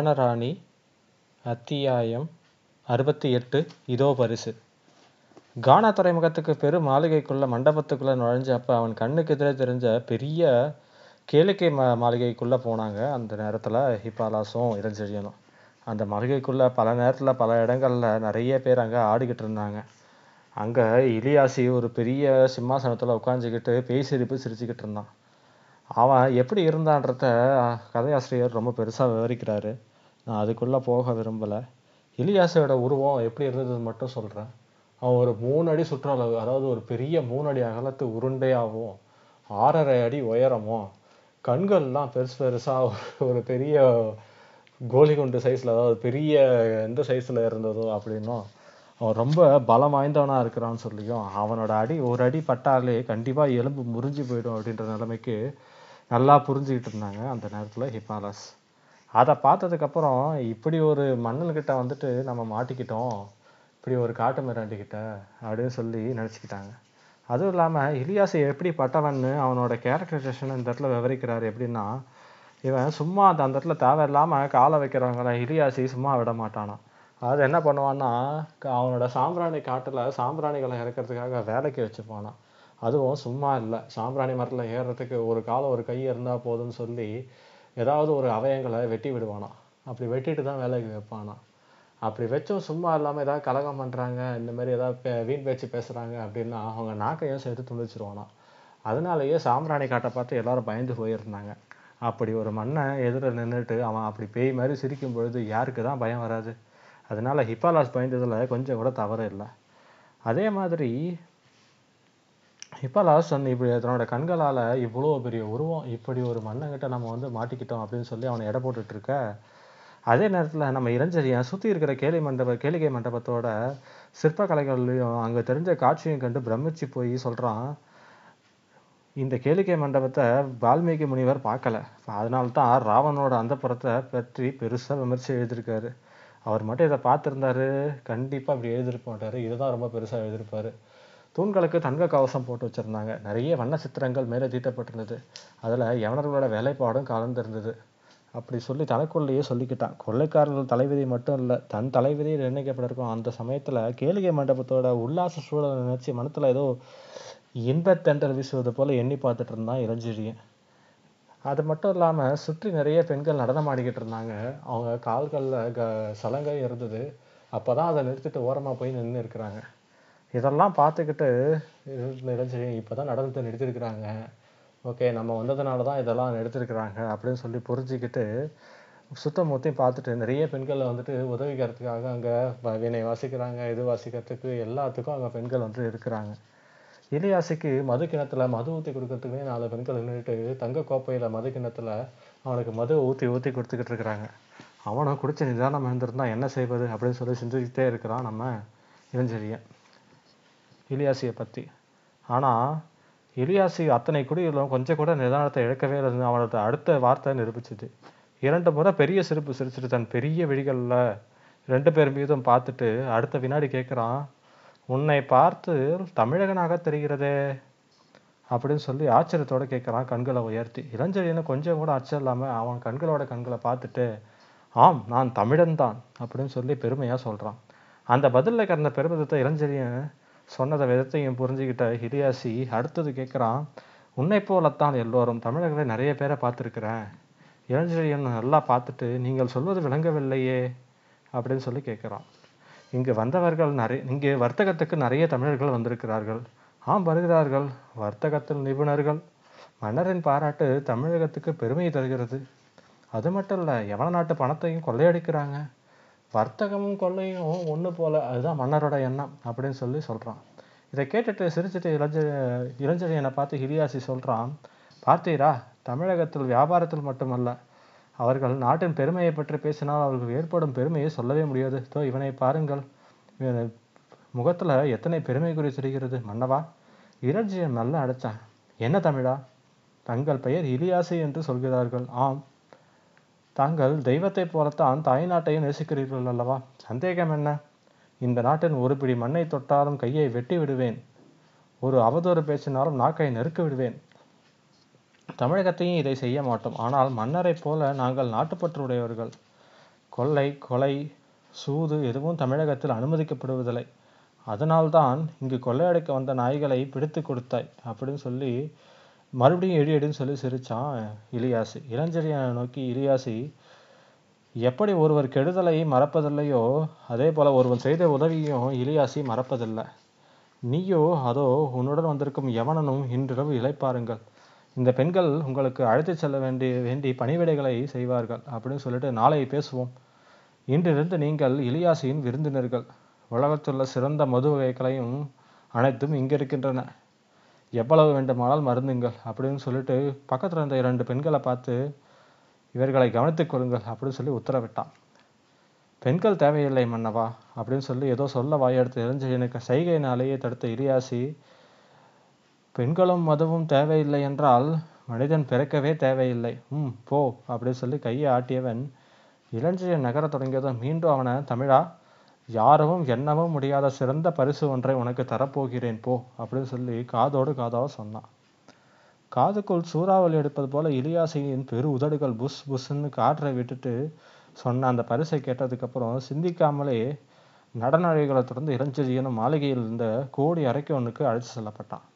வானராணி அத்தியாயம் அறுபத்தி எட்டு இதோ பரிசு. கானா துறைமுகத்துக்கு பெரு மாளிகைக்குள்ள மண்டபத்துக்குள்ள நுழைஞ்ச அப்போ அவன் கண்ணுக்கு எதிரே தெரிஞ்ச பெரிய கேளிக்கை மா மாளிகைக்குள்ள போனாங்க. அந்த நேரத்துல ஹிபாலாசும் இளஞ்செழியனும். அந்த மாளிகைக்குள்ள பல நேரத்துல பல இடங்கள்ல நிறைய பேர் அங்க ஆடிக்கிட்டு இருந்தாங்க. அங்க இலியாசி ஒரு பெரிய சிம்மாசனத்துல உட்காந்துக்கிட்டு பேய் சிரிப்பு சிரிச்சுக்கிட்டு இருந்தான். அவன் எப்படி இருந்தான்றத கதையாசிரியர் ரொம்ப பெருசாக விவரிக்கிறாரு. நான் அதுக்குள்ளே போக விரும்பலை. இலியாசோட உருவம் எப்படி இருந்ததுன்னு மட்டும் சொல்கிறேன் அவன் ஒரு மூணு அடி சுற்றளவு அதாவது ஒரு பெரிய மூணு அடி அகலத்து உருண்டையாகவும் ஆறரை அடி உயரமும் கண்கள்லாம் பெருசு பெருசாக ஒரு பெரிய கோலி குண்டு சைஸில் அதாவது பெரிய எந்த சைஸில் இருந்ததோ அப்படின்னும் அவன் ரொம்ப பலம் வாய்ந்தவனாக இருக்கிறான்னு சொல்லியும் அவனோட அடி ஒரு அடி பட்டாலே கண்டிப்பாக எலும்பு முறிஞ்சு போயிடும் அப்படின்ற நிலைமைக்கு நல்லா புரிஞ்சுக்கிட்டு இருந்தாங்க அந்த நேரத்தில் ஹிப்பாலஸ் அதை பார்த்ததுக்கப்புறம் இப்படி ஒரு மன்னன்கிட்ட வந்துட்டு நம்ம மாட்டிக்கிட்டோம். இப்படி ஒரு காட்டு மிராண்டிக்கிட்ட அப்படின்னு சொல்லி நினச்சிக்கிட்டாங்க. அதுவும் இல்லாமல் இலியாஸ் எப்படிப்பட்டவன்னு அவனோட கேரக்டரைசேஷன் இந்த இடத்துல விவரிக்கிறாரு எப்படின்னா இவன் சும்மா அந்த அந்த இடத்துல தேவையில்லாமல் காலை வைக்கிறவங்கள இலியாசி சும்மா விட மாட்டானான் அதாவது என்ன பண்ணுவான்னா அவனோட சாம்பிராணி காட்டில் சாம்பிராணிகளை இறக்கிறதுக்காக வேலைக்கு வச்சுப்பானான் அதுவும் சும்மா இல்லை. சாம்பிராணி மரத்தில் ஏறுறதுக்கு ஒரு காலம் ஒரு கை இருந்தால் போதும்னு சொல்லி ஏதாவது ஒரு அவயங்களை வெட்டி விடுவானா? அப்படி வெட்டிட்டு தான் வேலைக்கு வைப்பானா? அப்படி வச்சும் சும்மா இல்லாமல் ஏதாவது கலகம் பண்ணுறாங்க இந்த மாதிரி ஏதாவது பே- வீண் பேச்சு பேசுகிறாங்க அப்படின்னா அவங்க நாக்கையும் சேர்த்து துணிச்சிருவானா அதனாலயே சாம்பிராணி காட்டை பார்த்து எல்லாரும் பயந்து போயிருந்தாங்க. அப்படி ஒரு மன்னன் எதிர நின்றுட்டு அவன் அப்படி பேய் மாதிரி சிரிக்கும் பொழுது யாருக்கு தான் பயம் வராது? அதனால ஹிப்பாலாஸ் பயந்ததில் கொஞ்சம் கூட தவறு இல்லை. அதே மாதிரி ஹிப்பாலாஸ் தன் இப்படி தன்னோட கண்களால் இவ்வளோ பெரிய உருவம் இப்படி ஒரு மன்னங்கிட்ட நம்ம வந்து மாட்டிக்கிட்டோம் அப்படின்னு சொல்லி அவனை எடை போட்டுட்டு இருக்க. அதே நேரத்தில் நம்ம இளஞ்செழியன் சுற்றி இருக்கிற கேலி மண்டப கேளிக்கை மண்டபத்தோட சிற்பக்கலைகள்லையும் அங்கே தெரிஞ்ச காட்சியும் கண்டு பிரமிச்சு போய் சொல்கிறான் இந்த கேளிக்கை மண்டபத்தை வால்மீகி முனிவர் பார்க்கல. அதனால தான் அந்த அந்தப்புறத்தை பற்றி பெருசாக விமர்சி எழுதியிருக்காரு. அவர் மட்டும் இதை பார்த்துருந்தாரு கண்டிப்பாக இப்படி எழுதியிருப்பாட்டாரு இதுதான் ரொம்ப பெருசாக எழுதியிருப்பாரு. தூண்களுக்கு தங்க கவசம் போட்டு வச்சிருந்தாங்க. நிறைய வண்ண சித்திரங்கள் மேலே தீட்டப்பட்டிருந்தது. அதில் யவனர்களோட வேலைப்பாடும் கலந்திருந்தது. அப்படி சொல்லி தனக்குள்ளேயே சொல்லிக்கிட்டான். கொள்ளைக்காரர்கள் தலைவிதி மட்டும் இல்லை தன் தலைவிதி நிர்ணயிக்கப்பட்டிருக்கும் அந்த சமயத்தில் கேளிகை மண்டபத்தோட உல்லாச சூழலை நினச்சி மனத்தில் ஏதோ இன்பத்தெண்டல் வீசுவது போல் எண்ணி பார்த்துட்டு இருந்தான் இளஞ்செழியன். அது மட்டும் இல்லாமல் சுற்றி நிறைய பெண்கள் நடனம் ஆடிக்கிட்டு இருந்தாங்க. அவங்க கால்களில் க சலங்கை இருந்தது. அப்போ தான் அதை நிறுத்திட்டு ஓரமாக போய் நின்று இருக்கிறாங்க இதெல்லாம் பார்த்துக்கிட்டு இரு- இப்போ தான் நடனத்தை நிறுத்திருக்கிறாங்க. ஓகே நம்ம வந்ததுனால தான் இதெல்லாம் எடுத்திருக்கிறாங்க அப்படின்னு சொல்லி புரிஞ்சுக்கிட்டு சுத்தமூர்த்தியும் பார்த்துட்டு நிறைய பெண்களை வந்துட்டு உதவிக்கிறதுக்காக அங்கே வினை வீணை வாசிக்கிறாங்க இது வாசிக்கிறதுக்கு எல்லாத்துக்கும் அங்கே பெண்கள் வந்து இருக்கிறாங்க. இலியாசிக்கு மது கிணத்துல மது ஊற்றி கொடுக்கறதுக்குனே நாலு பெண்கள் நின்றுட்டு தங்க கோப்பையில் மது கிணத்துல அவனுக்கு மது ஊற்றி ஊற்றி கொடுத்துக்கிட்டு இருக்கிறாங்க. அவனை குடிச்ச நிதானம் இருந்திருந்தா என்ன செய்வது அப்படின்னு சொல்லி சிந்திச்சுட்டே இருக்கிறான் நம்ம இளஞ்செழியன். இலியாசியை பற்றி ஆனால் இலியாசி அத்தனை குடியிலும் கொஞ்சம் கூட நிதானத்தை இழக்கவே இல்லைன்னு அவனோட அடுத்த வார்த்தை நிரூபிச்சுது. இரண்டு முறை பெரிய சிரிப்பு சிரிச்சிட்டு தன் பெரிய விழிகளில் ரெண்டு பேர் மீதும் பார்த்துட்டு அடுத்த வினாடி கேட்குறான் உன்னை பார்த்து தமிழகனாக தெரிகிறதே? அப்படின்னு சொல்லி ஆச்சரியத்தோட கேட்குறான் கண்களை உயர்த்தி. இளஞ்செழியனை கொஞ்சம் கூட அச்சம் இல்லாமல் அவன் கண்களோட கண்களை பார்த்துட்டு ஆம் நான் தமிழன் தான் அப்படின்னு சொல்லி பெருமையாக சொல்கிறான் அந்த பதிலில் கிடந்த பெருமிதத்தை இளஞ்செழியன் சொன்னதை விதத்தையும் புரிஞ்சுக்கிட்ட ஹிரியாசி அடுத்தது கேட்குறான் உன்னை போலத்தான் எல்லோரும் தமிழர்களை நிறைய பேரை பார்த்துருக்குறேன். இளஞ்செழியன் நல்லா பார்த்துட்டு நீங்கள் சொல்வது விளங்கவில்லையே அப்படின்னு சொல்லி கேட்குறான் இங்கு வந்தவர்கள் நிறைய இங்கே வர்த்தகத்துக்கு நிறைய தமிழர்கள் வந்திருக்கிறார்கள். ஆம் வருகிறார்கள். வர்த்தகத்தில் நிபுணர்கள். மன்னரின் பாராட்டு தமிழகத்துக்கு பெருமையை தருகிறது. அது மட்டும் இல்லை எவன நாட்டு பணத்தையும் கொள்ளையடிக்கிறாங்க. வர்த்தகமும் கொள்ளையும் ஒன்று போல அதுதான் மன்னரோட எண்ணம் அப்படின்னு சொல்லி சொல்கிறான் இதை கேட்டுட்டு சிரிச்சுட்டு இளஞ்ச இளஞ்செழியனை பார்த்து ஹிரியாசி சொல்கிறான் பார்த்தீரா தமிழகத்தில் வியாபாரத்தில் மட்டுமல்ல அவர்கள் நாட்டின் பெருமையை பற்றி பேசினால் அவர்கள் ஏற்படும் பெருமையை சொல்லவே முடியாது. தோ இவனை பாருங்கள். இவன் முகத்தில் எத்தனை பெருமை குறி தெரிகிறது மன்னவா இளஞ்சியன் நல்லா அடைச்சான். என்ன தமிழா? தங்கள் பெயர் இலியாசு என்று சொல்கிறார்கள். ஆம் தாங்கள் தெய்வத்தைப் போலத்தான் தாய்நாட்டையும் நேசிக்கிறீர்கள் அல்லவா? சந்தேகம் என்ன? இந்த நாட்டின் ஒரு பிடி மண்ணை தொட்டாலும் கையை வெட்டி விடுவேன். ஒரு அவதூறு பேசினாலும் நாக்கை நெருக்க விடுவேன். தமிழகத்தையும் இதை செய்ய மாட்டோம். ஆனால் மன்னரைப் போல நாங்கள் நாட்டுப்பற்று உடையவர்கள் கொள்ளை கொலை சூது எதுவும் தமிழகத்தில் அனுமதிக்கப்படுவதில்லை. அதனால்தான் இங்கு கொள்ளையடிக்க வந்த நாய்களை பிடித்து கொடுத்தாய் அப்படின்னு சொல்லி மறுபடியும் எடி எடின்னு சொல்லி சிரித்தான் இலியாசு இளஞ்செழியனை நோக்கி இலியாசி எப்படி ஒருவர் கெடுதலை மறப்பதில்லையோ அதே போல் ஒருவன் செய்த உதவியும் இலியாசி மறப்பதில்லை. நீயோ அதோ உன்னுடன் வந்திருக்கும் யவனனும் இன்றிரவு இழைப்பாருங்கள் இந்த பெண்கள் உங்களுக்கு அழைத்துச் செல்ல வேண்டிய வேண்டி பணிவிடைகளை செய்வார்கள் அப்படின்னு சொல்லிட்டு நாளை பேசுவோம். இன்றிருந்து நீங்கள் இலியாசியின் விருந்தினர்கள். உலகத்துள்ள சிறந்த மது வகைகளையும் அனைத்தும் இங்கிருக்கின்றன. எவ்வளவு வேண்டுமானால் மருந்துங்கள் அப்படின்னு சொல்லிட்டு பக்கத்தில் இருந்த இரண்டு பெண்களை பார்த்து இவர்களை கவனித்துக் கொள்ளுங்கள் அப்படின்னு சொல்லி உத்தரவிட்டான். பெண்கள் தேவையில்லை மன்னவா அப்படின்னு சொல்லி ஏதோ சொல்ல வாயெடுத்து இளஞ்செழியனுக்கு சைகையினாலேயே தடுத்த இரியாசி பெண்களும் மதுவும் தேவையில்லை என்றால் மனிதன் பிறக்கவே தேவையில்லை. ம் போ அப்படின்னு சொல்லி கையை ஆட்டியவன் இளஞ்சிய நகரத் தொடங்கியதும் மீண்டும் அவனை தமிழா யாரவும் எண்ணவும் முடியாத சிறந்த பரிசு ஒன்றை உனக்கு தரப்போகிறேன் போ அப்படின்னு சொல்லி காதோடு காதாக சொன்னான். காதுக்குள் சூறாவளி எடுப்பது போல இலியாசியின் பெரு உதடுகள் புஷ் புஷ்ன்னு காற்றை விட்டுட்டு சொன்ன அந்த பரிசை கேட்டதுக்கப்புறம் சிந்திக்காமலே நடனழைகளை தொடர்ந்து இளஞ்செழியனும் மாளிகையில் இருந்த கோடி அறைக்கு ஒன்றுக்கு அழைத்து செல்லப்பட்டான்.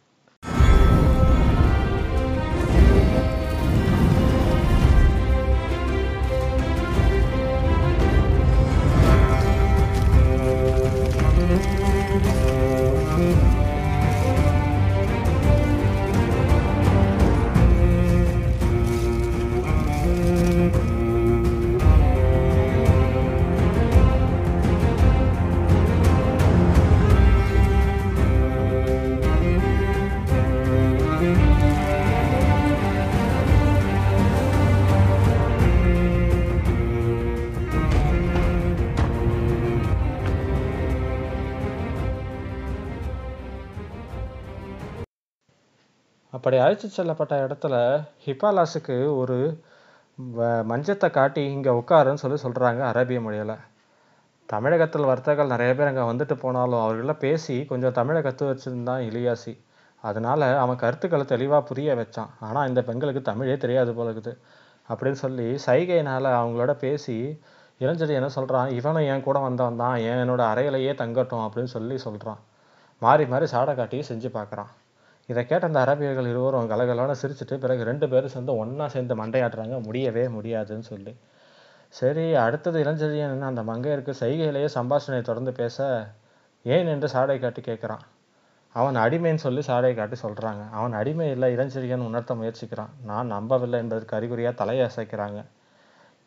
அப்படி அழைத்து செல்லப்பட்ட இடத்துல ஹிப்பாலாஸுக்கு ஒரு வ- மஞ்சத்தை காட்டி இங்கே உட்காருன்னு சொல்லி சொல்கிறாங்க அரேபிய மொழியில். தமிழகத்தில் வர்த்தகர்கள் நிறைய பேர் அங்கே வந்துட்டு போனாலும் அவர்கள பேசி கொஞ்சம் தமிழை கற்று வச்சிருந்தான் இலியாசி. அதனால் அவன் கருத்துக்களை தெளிவாக புரிய வச்சான். ஆனால் இந்த பெண்களுக்கு தமிழே தெரியாது போல இருக்குது. அப்படின்னு சொல்லி சைகைனால் அவங்களோட பேசி இளஞ்செடி என்ன சொல்கிறான் இவனும் என் கூட வந்தவன் தான் என் என்னோட அறையிலையே தங்கட்டும் அப்படின்னு சொல்லி சொல்கிறான் மாறி மாறி சாடை காட்டி செஞ்சு பார்க்குறான். இதை கேட்ட அந்த அரபியர்கள் இருவரும் கலகலான சிரிச்சுட்டு பிறகு ரெண்டு பேரும் சேர்ந்து ஒன்றா சேர்ந்து மண்டையாடுறாங்க முடியவே முடியாதுன்னு சொல்லி. சரி அடுத்தது இளஞ்செழியன் அந்த மங்கையருக்கு சைகையிலேயே சம்பாஷணை தொடர்ந்து பேச ஏன் என்று சாடை காட்டி கேட்குறான். அவன் அடிமைன்னு சொல்லி சாடை காட்டி சொல்கிறாங்க அவன் அடிமை இல்லை இளஞ்செழியன் உணர்த்த முயற்சிக்கிறான். நான் நம்பவில்லை என்பதற்கு அறிகுறியாக தலையை அசைக்கிறாங்க.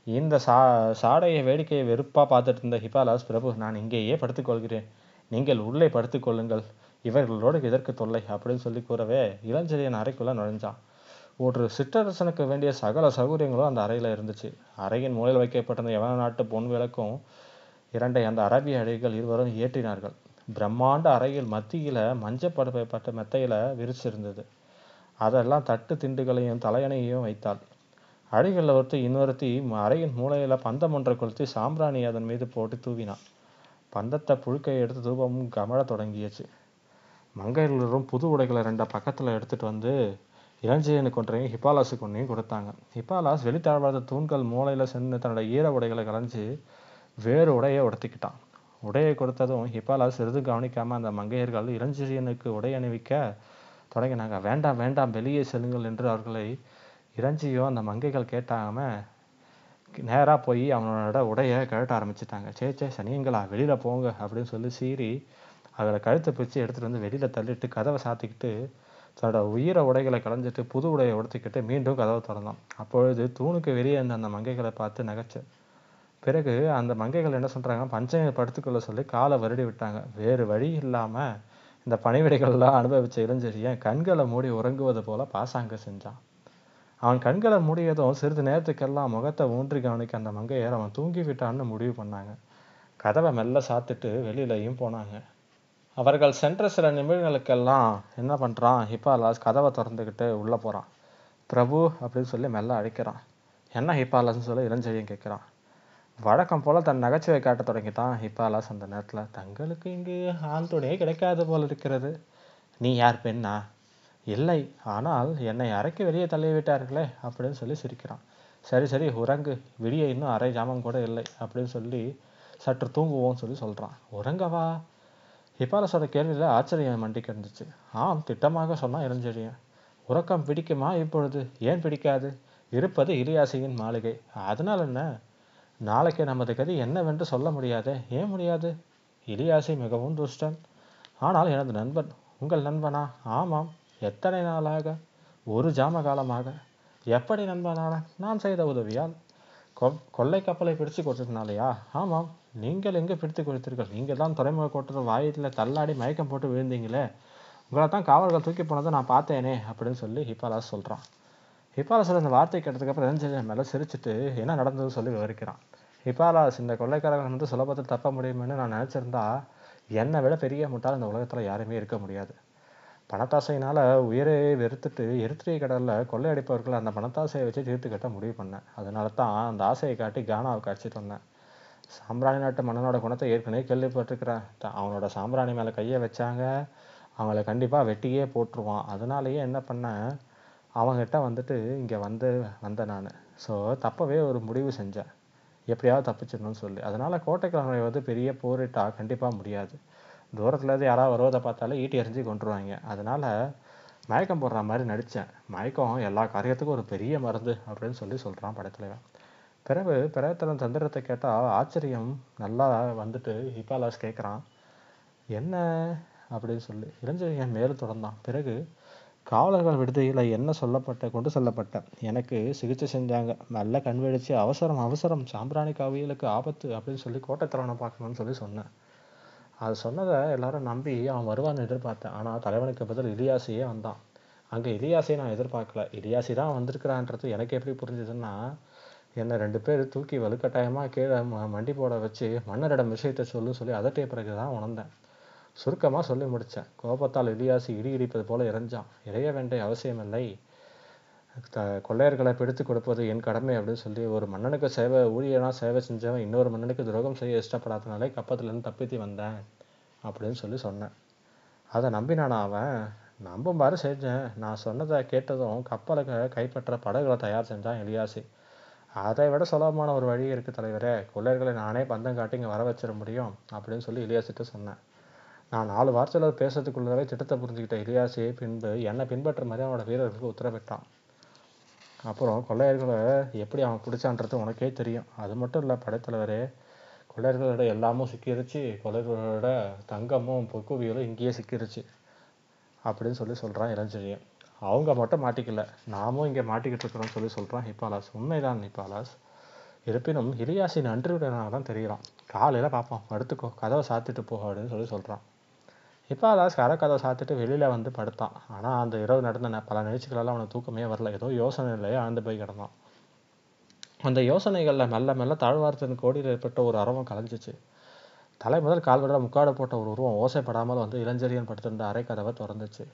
இந்த சா சாடையை வேடிக்கையை வெறுப்பாக பார்த்துட்டு இருந்த ஹிபாலாஸ் பிரபு நான் இங்கேயே படுத்துக்கொள்கிறேன். நீங்கள் உள்ளே படுத்துக்கொள்ளுங்கள். இவர்களோடு எதற்கு தொல்லை? அப்படின்னு சொல்லி கூறவே இளஞ்செழியன் அறைக்குள்ளே நுழைஞ்சான் ஒரு சிற்றரசனுக்கு வேண்டிய சகல சௌகரியங்களும் அந்த அறையில் இருந்துச்சு. அறையின் மூலையில் வைக்கப்பட்டிருந்த யவன நாட்டு பொன் விளக்கும் இரண்டை அந்த அரபிய அடிகள் இருவரும் ஏற்றினார்கள். பிரம்மாண்ட அறையில் மத்தியில் மஞ்சப்படுப்பை பட்ட மெத்தையில் விரிச்சிருந்தது. அதெல்லாம் தட்டு திண்டுகளையும் தலையணையையும் வைத்தாள். அடிகளில் ஒருத்தி இன்னொருத்தி அறையின் மூலையில் பந்தம் ஒன்றை கொளுத்தி சாம்பிராணி அதன் மீது போட்டு தூவினான் பந்தத்தை புழுக்கை எடுத்து தூபமும் கமழ தொடங்கியச்சு மங்கையர்களும் புது உடைகளை ரெண்டு பக்கத்தில் எடுத்துகிட்டு வந்து இளஞ்செயனுக்கு ஒன்றையும் ஹிப்பாலாஸுக்கு ஒன்றையும் கொடுத்தாங்க. ஹிப்பாலாஸ் வெளித்தாழ்வாத தூண்கள் மூளையில் சென்று தன்னோட ஈர உடைகளை கலைஞ்சி வேறு உடையை உடுத்திக்கிட்டான். உடையை கொடுத்ததும் ஹிப்பாலாஸ் சிறிது கவனிக்காமல் அந்த மங்கையர்கள் இளஞ்செழியனுக்கு உடை அணிவிக்க தொடங்கினாங்க. வேண்டாம் வேண்டாம் வெளியே செல்லுங்கள் என்று அவர்களை இளஞ்சியோ அந்த மங்கைகள் கேட்டாம நேராக போய் அவனோட உடையை கழட்ட ஆரம்பிச்சிட்டாங்க. சே சே சனியங்களா வெளியில் போங்க அப்படின்னு சொல்லி சீறி அதில் கழுத்தை பிரித்து எடுத்துகிட்டு வந்து வெளியில் தள்ளிட்டு கதவை சாத்திக்கிட்டு தன்னோட உயிர உடைகளை களைஞ்சிட்டு புது உடையை உடுத்திக்கிட்டு மீண்டும் கதவை திறந்தான். அப்பொழுது தூணுக்கு வெளியே இருந்த அந்த மங்கைகளை பார்த்து நகைச்சு. பிறகு அந்த மங்கைகள் என்ன சொல்கிறாங்க பஞ்சனை படுத்துக்கொள்ள சொல்லி காலை வருடி விட்டாங்க. வேறு வழி இல்லாமல் இந்த பணிவிடைகள்லாம் அனுபவிச்ச இளஞ்செழியன் கண்களை மூடி உறங்குவது போல பாசாங்க செஞ்சான். அவன் கண்களை மூடியதும் சிறிது நேரத்துக்கெல்லாம் முகத்தை ஊன்றி கவனிக்க அந்த மங்கையர் அவன் தூங்கி விட்டான்னு முடிவு பண்ணாங்க. கதவை மெல்ல சாத்துட்டு வெளியிலையும் போனாங்க. அவர்கள் சென்ற சில நிமிடங்களுக்கெல்லாம் என்ன பண்ணுறான் ஹிப்பாலாஸ் கதவை திறந்துக்கிட்டு உள்ளே போகிறான் பிரபு அப்படின்னு சொல்லி மெல்ல அழைக்கிறான் என்ன ஹிப்பாலாஸ்னு சொல்லி இளஞ்செழியன் கேட்குறான். வழக்கம் போல் தன் நகைச்சுவை காட்ட தொடங்கிட்டான் ஹிப்பாலாஸ் அந்த நேரத்தில். தங்களுக்கு இங்கு ஆள் துணையே கிடைக்காது போல் இருக்கிறது. நீ யார் பெண்ணா? இல்லை. ஆனால் என்னை அறைக்கு வெளியே தள்ளி விட்டார்களே அப்படின்னு சொல்லி சிரிக்கிறான். சரி சரி உறங்கு. விடிய இன்னும் அரை ஜாமம் கூட இல்லை அப்படின்னு சொல்லி சற்று தூங்குவோம்னு சொல்லி சொல்கிறான் உறங்கவா? ஹிபாலஸோட கேள்வியில் ஆச்சரியம் மண்டிக்கு இருந்துச்சு. ஆம் திட்டமாக சொன்னால் இளஞ்செழியன் உறக்கம் பிடிக்குமா இப்பொழுது? ஏன் பிடிக்காது? இருப்பது இலியாசியின் மாளிகை. அதனால் என்ன? நாளைக்கு நமது கதி என்னவென்று சொல்ல முடியாதே? ஏன் முடியாது? இலியாசி மிகவும் துஷ்டன். ஆனால் எனது நண்பன் உங்கள் நண்பனா? ஆமாம் எத்தனை நாளாக? ஒரு ஜாம காலமாக எப்படி நண்பனான? நான் செய்த உதவியால். கொ கொள்ளை கப்பலை பிடிச்சு கொடுத்துருந்தாலையா ஆமாம் நீங்கள் எங்கே பிடித்து கொடுத்தீர்கள் நீங்கள் தான் துறைமுக கோட்டத்தில் வாயில தள்ளாடி மயக்கம் போட்டு விழுந்தீங்களே. உங்களை தான் காவல்கள் தூக்கி போனதை நான் பார்த்தேனே அப்படின்னு சொல்லி ஹிப்பாலாஸ் சொல்கிறான் ஹிப்பாலாஸில் அந்த வார்த்தை கேட்டதுக்கப்புறம் ரஞ்சன் மேலே சிரிச்சுட்டு என்ன நடந்ததுன்னு சொல்லி விவரிக்கிறான். ஹிப்பாலாஸ் இந்த கொள்ளைக்காரர்கள் வந்து சுலபத்தில் தப்ப முடியும்னு நான் நினச்சிருந்தா என்னை விட பெரிய முட்டால் இந்த உலகத்தில் யாருமே இருக்க முடியாது. பணத்தாசையினால் உயிரை வெறுத்துட்டு எரித்திரிய கடலில் கொள்ளையடிப்பவர்கள் அந்த பணத்தாசையை வச்சு தீர்த்து கட்ட முடிவு பண்ணேன். அதனால தான் அந்த ஆசையை காட்டி கானாவுக்கு அடிச்சிட்டு வந்தேன். சாம்பிராணி நாட்டு மன்னனோட குணத்தை ஏற்கனவே கேள்விப்பட்டிருக்கிறேன். அவனோட சாம்பிராணி மேலே கையை வச்சாங்க. அவங்கள கண்டிப்பாக வெட்டியே போட்டுருவான். அதனாலேயே என்ன பண்ணேன்? அவங்ககிட்ட வந்துட்டு இங்கே வந்து வந்தேன் நான். ஸோ தப்பவே ஒரு முடிவு செஞ்சேன். எப்படியாவது தப்பிச்சிடணும்னு சொல்லி. அதனால் கோட்டைக்கிழமை வந்து பெரிய போரிட்டா கண்டிப்பாக முடியாது. தூரத்துலேருந்து யாராவது வருவதை பார்த்தாலே ஈட்டி எறிஞ்சு கொண்டுருவாங்க அதனால் மயக்கம் போடுற மாதிரி நடித்தேன் மயக்கம் எல்லா காரியத்துக்கும் ஒரு பெரிய மருந்து அப்படின்னு சொல்லி சொல்கிறான் படத்துலவன். பிறகு பிறத்தலன் தந்திரத்தை கேட்டால் ஆச்சரியம் நல்லா வந்துட்டு ஹிபாலாஸ் கேட்குறான் என்ன? அப்படின்னு சொல்லி. இளஞ்செழியன் மேலும் தொடர்ந்தான். பிறகு காவலர்கள் விடுதியில் என்ன சொல்லப்பட்ட கொண்டு செல்லப்பட்ட? எனக்கு சிகிச்சை செஞ்சாங்க. நல்ல கண் வெடிச்சு அவசரம் அவசரம். சாம்பிராணி காவியலுக்கு ஆபத்து அப்படின்னு சொல்லி கோட்டைத்தலைவனை பார்க்கணும்னு சொல்லி சொன்னேன். அது சொன்னதை எல்லாரும் நம்பி அவன் வருவான்னு எதிர்பார்த்தேன். ஆனால் தலைவனுக்கு பதில் இலியாசியே வந்தான். அங்கே இலியாசியை நான் எதிர்பார்க்கல. இலியாசி தான் வந்திருக்கிறான்றது எனக்கு எப்படி புரிஞ்சுதுன்னா என்னை ரெண்டு பேர் தூக்கி வலுக்கட்டாயமாக கீழே ம- மண்டி போட வச்சு மன்னரிடம் விஷயத்தை சொல்லு சொல்லி அதட்டிய பிறகு தான் உணர்ந்தேன். சுருக்கமாக சொல்லி முடித்தேன் கோபத்தால் இலியாசி இடி இடிப்பது போல இறைஞ்சான். இறைய வேண்டிய அவசியமில்லை. த கொள்ளையர்களை பிடித்து கொடுப்பது என் கடமை அப்படின்னு சொல்லி ஒரு மன்னனுக்கு சேவை ஊழியனா சேவை செஞ்சவன் இன்னொரு மன்னனுக்கு துரோகம் செய்ய இஷ்டப்படாதனாலே கப்பத்துலேருந்து தப்பித்து வந்தேன் அப்படின்னு சொல்லி சொன்னேன். அதை நம்பினானா அவன்? நம்பும்பாரு செஞ்சேன் நான் சொன்னதை கேட்டதும் கப்பலை கைப்பற்ற படகுகளை தயார் செஞ்சான் எலியாசி அதை விட சுலபமான ஒரு வழி இருக்குது தலைவரே. கொள்ளையர்களை நானே பந்தம் காட்டி இங்கே வர வச்சிட முடியும் அப்படின்னு சொல்லி இலியாசிட்ட சொன்னேன். நான் நாலு வார்த்தையில் பேசுறதுக்குள்ளவே திட்டத்தை புரிஞ்சுக்கிட்ட இலியாசி பின்பு என்னை பின்பற்ற மாதிரி அவனோட வீரர்களுக்கு உத்தரவிட்டான். அப்புறம் கொள்ளையர்களை எப்படி அவன் பிடிச்சான்றது உனக்கே தெரியும். அது மட்டும் இல்லை படைத்தலைவரே கொள்ளையர்களோட எல்லாமும் சிக்கிருச்சு கொள்ளையர்களோட தங்கமும் பொக்குவியலும் இங்கேயே சிக்கிருச்சு அப்படின்னு சொல்லி சொல்கிறான் இளஞ்செழியன். அவங்க மட்டும் மாட்டிக்கல. நாமும் இங்கே மாட்டிக்கிட்டு இருக்கிறோம்னு சொல்லி சொல்கிறான் ஹிப்பாலாஸ். உண்மைதான் ஹிப்பாலாஸ். இருப்பினும் இலியாசி நன்றியுடனாக தான் தெரிகிறான். காலையில் பார்ப்போம். படுத்துக்கோ. கதவை சாத்திட்டு போ அப்படின்னு சொல்லி சொல்கிறான் ஹிப்பாலாஸ் கரை கதவை சாத்திட்டு வெளியில் வந்து படுத்தான். ஆனால் அந்த இரவு நடந்த பல நிகழ்ச்சிகளெல்லாம் அவனுக்கு தூக்கமே வரல. ஏதோ யோசனையிலேயே ஆழ்ந்து போய் கிடந்தான். அந்த யோசனைகளில் மெல்ல மெல்ல தாழ்வாரத்தின் கோடியில் ஏற்பட்ட ஒரு அரவம் கலைஞ்சிச்சு. தலை முதல் கால்வட முக்காடு போட்ட ஒரு உருவம் ஓசைப்படாமல் வந்து இளஞ்செழியன் படுத்திருந்த அரை கதவை திறந்துச்சு.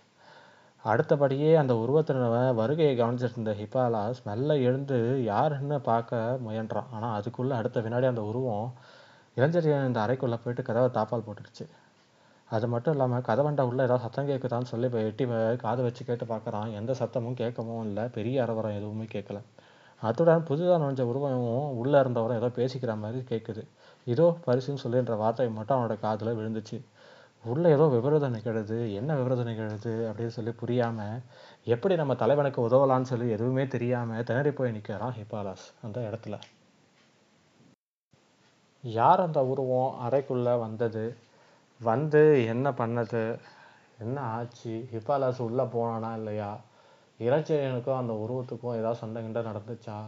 அடுத்தபடியே அந்த உருவத்தின வருகையை கவனிச்சிருந்த ஹிப்பாலாஸ் மெல்ல எழுந்து யாருன்னு பார்க்க முயன்றான். ஆனால் அதுக்குள்ளே அடுத்த வினாடி அந்த உருவம் இளஞ்செழியன் இந்த அறைக்குள்ளே போயிட்டு கதவை தாப்பால் போட்டுடுச்சு. அது மட்டும் இல்லாமல் கதவண்டா உள்ளே ஏதாவது சத்தம் கேட்குதான்னு சொல்லி போய் எட்டி வ- காது வச்சு கேட்டு பார்க்குறான் எந்த சத்தமும் கேட்கவும் இல்லை. பெரிய அரவரம் எதுவுமே கேட்கல அத்துடன் புதுதாக நுழைஞ்ச உருவமும் உள்ளே இருந்தவரும் ஏதோ பேசிக்கிற மாதிரி கேட்குது இதோ பரிசுன்னு சொல்லின்ற வார்த்தை மட்டும் அவனோட காதில் விழுந்துச்சு. உள்ள ஏதோ விபரீதம் நிகழுது என்ன விபரீதம் நிகழுது அப்படின்னு சொல்லி புரியாம எப்படி நம்ம தலைவனுக்கு உதவலான்னு சொல்லி எதுவுமே தெரியாம திணறி போய் நிற்கிறான் ஹிப்பாலாஸ் அந்த இடத்துல. யார் அந்த உருவம் அறைக்குள்ள வந்தது? வந்து என்ன பண்ணது? என்ன ஆச்சு? ஹிப்பாலாஸ் உள்ள போனானா இல்லையா? இளச்செழியனுக்கும் அந்த உருவத்துக்கும் ஏதாவது சண்டை நடந்துச்சா?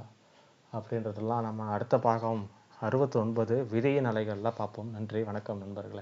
அப்படின்றதெல்லாம் நம்ம அடுத்த பாகம் அறுபத்தி ஒன்பது விதியின் அலைகள்ல பார்ப்போம். நன்றி வணக்கம் நண்பர்களே.